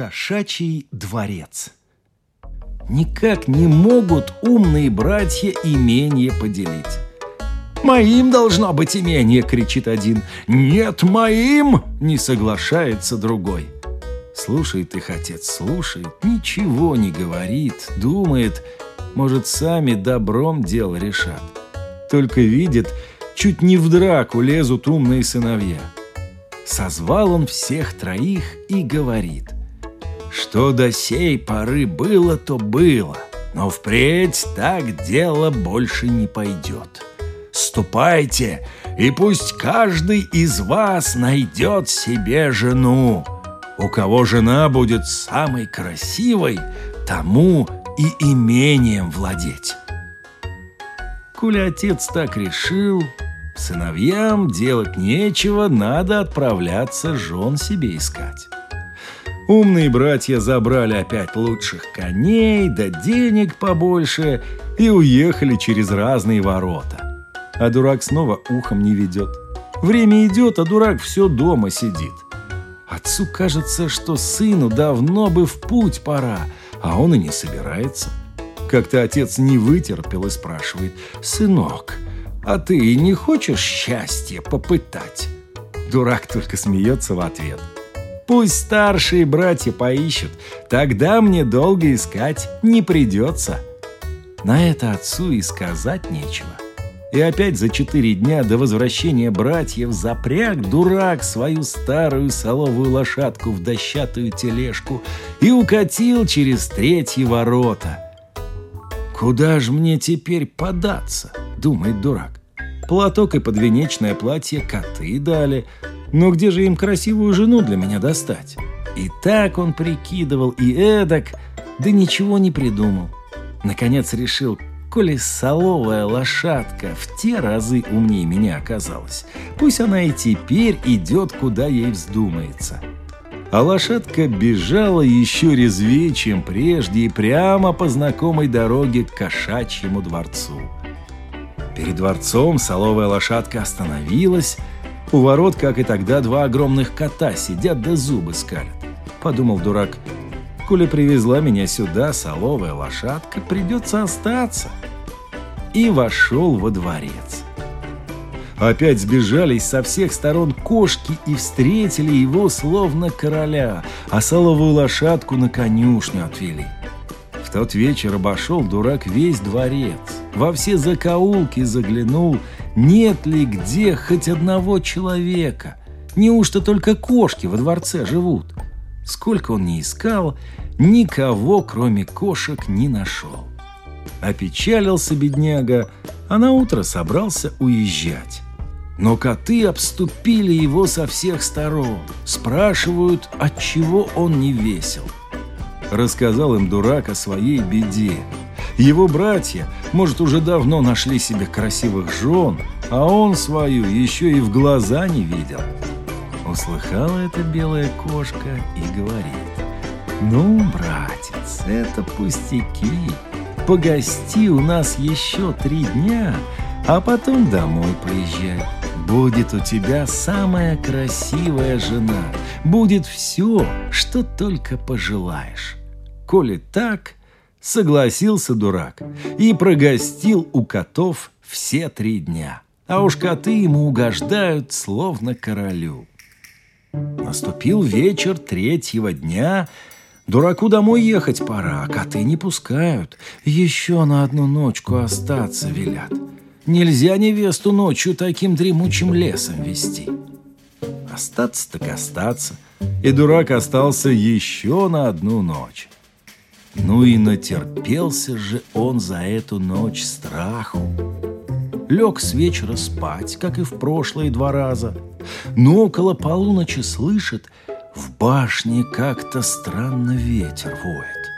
Кошачий дворец Никак не могут умные братья имение поделить «Моим должно быть имение!» — кричит один. «Нет, моим!» — не соглашается другой. Слушает их отец, слушает, ничего не говорит, думает, может, сами добром дело решат. Только видит, чуть не в драку лезут умные сыновья. Созвал он всех троих и говорит, что до сей поры было, то было, но впредь так дело больше не пойдет ступайте, и пусть каждый из вас найдет себе жену. У кого жена будет самой красивой, тому и имением владеть. Коли отец так решил, сыновьям делать нечего, надо отправляться жен себе искать. Умные братья забрали опять лучших коней, да денег побольше и уехали через разные ворота а дурак снова ухом не ведет. Время идет, а дурак все дома сидит. Отцу кажется, что сыну давно бы в путь пора, а он и не собирается. Как-то отец не вытерпел и спрашивает, «Сынок, а ты не хочешь счастья попытать?» Дурак только смеется в ответ. «Пусть старшие братья поищут, тогда мне долго искать не придется». На это отцу и сказать нечего. И опять за четыре дня до возвращения братьев запряг дурак свою старую соловую лошадку в дощатую тележку и укатил через третьи ворота. «Куда же мне теперь податься?» – думает дурак. Платок и подвенечное платье коты дали, но где же им красивую жену для меня достать? И так он прикидывал, и эдак, да ничего не придумал. Наконец решил, Коли соловая лошадка в те разы умнее меня оказалась, пусть она и теперь идет, куда ей вздумается. А лошадка бежала еще резвее, чем прежде, и прямо по знакомой дороге к кошачьему дворцу. Перед дворцом соловая лошадка остановилась. У ворот, как и тогда, два огромных кота сидят да зубы скалят. Подумал дурак, коли привезла меня сюда соловая лошадка, придется остаться. И вошел во дворец. Опять сбежались со всех сторон кошки и встретили его словно короля, а соловую лошадку на конюшню отвели. В тот вечер обошел дурак весь дворец, во все закоулки заглянул, нет ли где хоть одного человека. Неужто только кошки во дворце живут? Сколько он не искал, никого, кроме кошек, не нашел. Опечалился бедняга, а на утро собрался уезжать. Но коты обступили его со всех сторон, спрашивают, отчего он не весел. Рассказал им дурак о своей беде. Его братья, может, уже давно нашли себе красивых жен, а он свою еще и в глаза не видел. Услыхала эта белая кошка и говорит, «Ну, братец, это пустяки. Погости у нас еще три дня, а потом домой поезжай. Будет у тебя самая красивая жена. Будет все, что только пожелаешь. Коли так, согласился дурак и прогостил у котов все три дня. А уж коты ему угождают, словно королю. Наступил вечер третьего дня – Дураку домой ехать пора, а коты не пускают. Еще на одну ночку остаться велят. Нельзя невесту ночью таким дремучим лесом вести. Остаться так остаться. И дурак остался еще на одну ночь. Ну и натерпелся же он за эту ночь страху. Лег с вечера спать, как и в прошлые два раза. Но около полуночи слышит, в башне как-то странно ветер воет.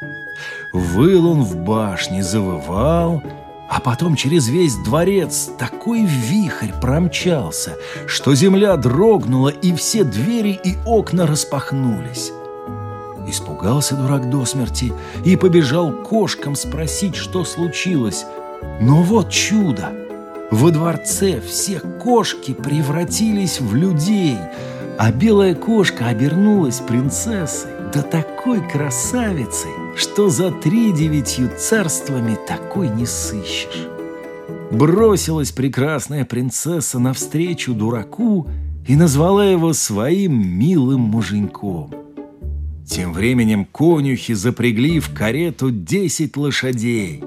Выл он в башне, завывал, а потом через весь дворец такой вихрь промчался, что земля дрогнула, и все двери и окна распахнулись. Испугался дурак до смерти и побежал кошкам спросить, что случилось. Но вот чудо! Во дворце все кошки превратились в людей, а белая кошка обернулась принцессой, да такой красавицей, что за три девятью царствами такой не сыщешь. Бросилась прекрасная принцесса навстречу дураку и назвала его своим милым муженьком. Тем временем конюхи запрягли в карету десять лошадей.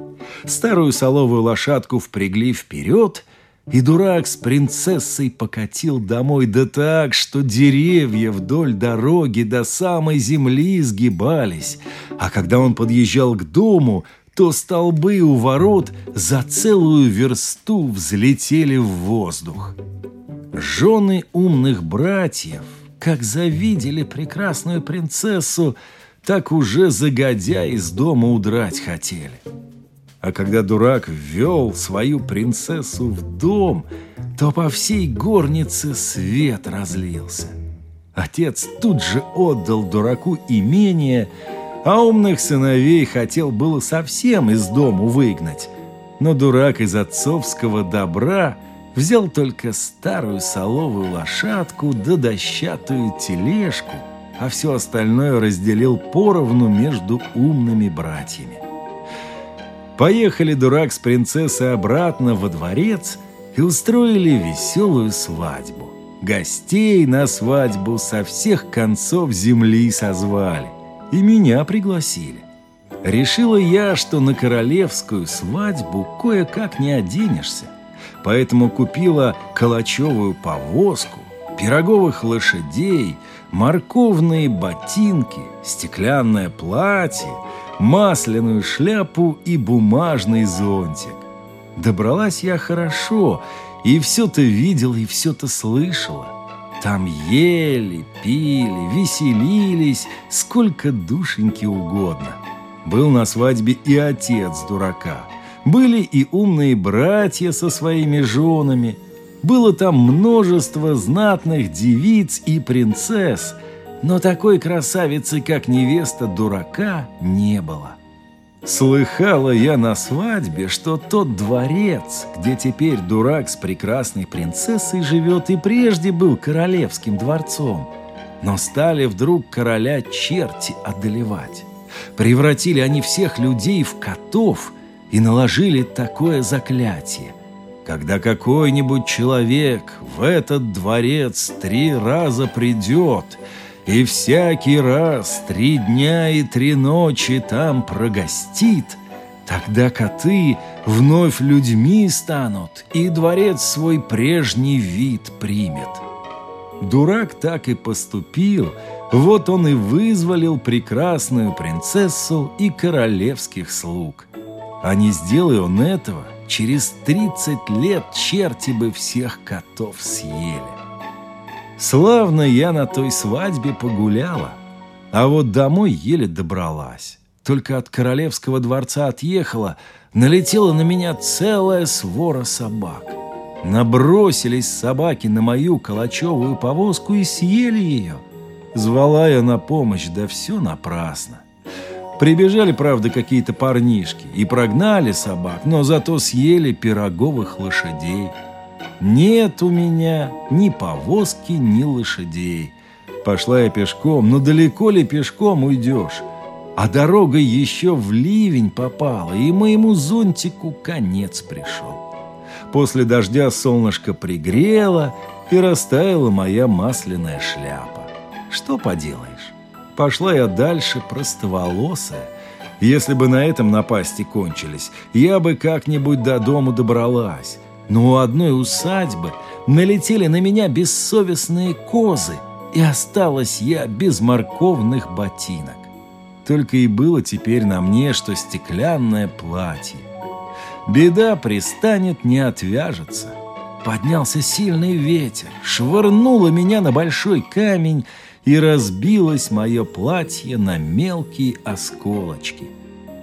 Старую соловую лошадку впрягли вперед, и дурак с принцессой покатил домой да так, что деревья вдоль дороги до самой земли сгибались. А когда он подъезжал к дому, то столбы у ворот за целую версту взлетели в воздух. Жены умных братьев – как завидели прекрасную принцессу, так уже загодя из дома удрать хотели. А когда дурак ввел свою принцессу в дом, то по всей горнице свет разлился. Отец тут же отдал дураку имение, а умных сыновей хотел было совсем из дому выгнать. Но дурак из отцовского добра – Взял только старую соловую лошадку да дощатую тележку, а все остальное разделил поровну между умными братьями. Поехали дурак с принцессой обратно во дворец и устроили веселую свадьбу. Гостей на свадьбу со всех концов земли созвали, и меня пригласили. Решила я, что на королевскую свадьбу кое-как не оденешься, поэтому купила калачевую повозку, пироговых лошадей, морковные ботинки, стеклянное платье, масляную шляпу и бумажный зонтик. Добралась я хорошо, и все-то видела, и все-то слышала. Там ели, пили, веселились, сколько душеньки угодно. Был на свадьбе и отец дурака – были и умные братья со своими женами. Было там множество знатных девиц и принцесс, но такой красавицы, как невеста дурака, не было. Слыхала я на свадьбе, что тот дворец, где теперь дурак с прекрасной принцессой живет, и прежде был королевским дворцом. Но стали вдруг короля черти одолевать. Превратили они всех людей в котов и наложили такое заклятие. Когда какой-нибудь человек в этот дворец три раза придет, и всякий раз три дня и три ночи там прогостит, тогда коты вновь людьми станут, и дворец свой прежний вид примет. Дурак так и поступил, вот он и вызволил прекрасную принцессу и королевских слуг – а не сделай он этого, через 30 лет черти бы всех котов съели. Славно я на той свадьбе погуляла, а вот домой еле добралась. Только от королевского дворца отъехала, налетела на меня целая свора собак. Набросились собаки на мою калачевую повозку и съели ее. Звала я на помощь, да все напрасно. Прибежали, правда, какие-то парнишки и прогнали собак, но зато съели пироговых лошадей. Нет у меня ни повозки, ни лошадей. Пошла я пешком, но далеко ли пешком уйдешь? А дорога еще в ливень попала, и моему зонтику конец пришел. После дождя солнышко пригрело, и растаяла моя масляная шляпа. Что поделаешь? Пошла я дальше простоволосая. Если бы на этом напасти кончились, я бы как-нибудь до дому добралась. Но у одной усадьбы налетели на меня бессовестные козы, и осталась я без морковных ботинок. Только и было теперь на мне, что стеклянное платье. Беда пристанет, не отвяжется. Поднялся сильный ветер, швырнуло меня на большой камень, и разбилось мое платье на мелкие осколочки.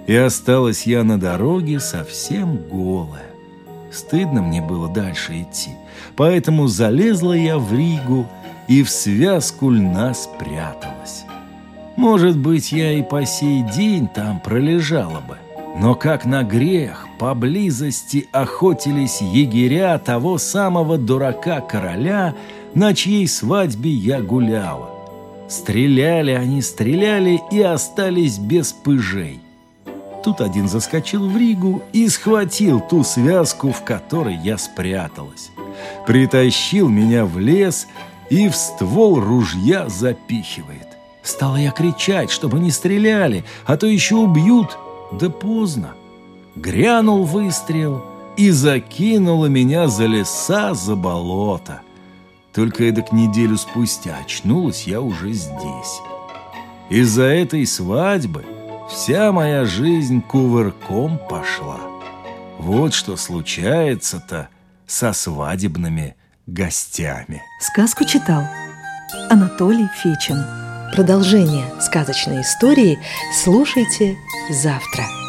И осталась я на дороге совсем голая. Стыдно мне было дальше идти, поэтому залезла я в Ригу и в связку льна спряталась. Может быть, я и по сей день там пролежала бы. Но как на грех, поблизости охотились егеря того самого дурака-короля, на чьей свадьбе я гуляла. Стреляли они, стреляли и остались без пыжей. Тут один заскочил в Ригу и схватил ту связку, в которой я спряталась. Притащил меня в лес и в ствол ружья запихивает. Стала я кричать, чтобы не стреляли, а то еще убьют. Да поздно. Грянул выстрел и закинуло меня за леса, за болото. Только эдак неделю спустя очнулась я уже здесь. Из-за этой свадьбы вся моя жизнь кувырком пошла. Вот что случается-то со свадебными гостями. Сказку читал Анатолий Фечин. Продолжение сказочной истории слушайте завтра.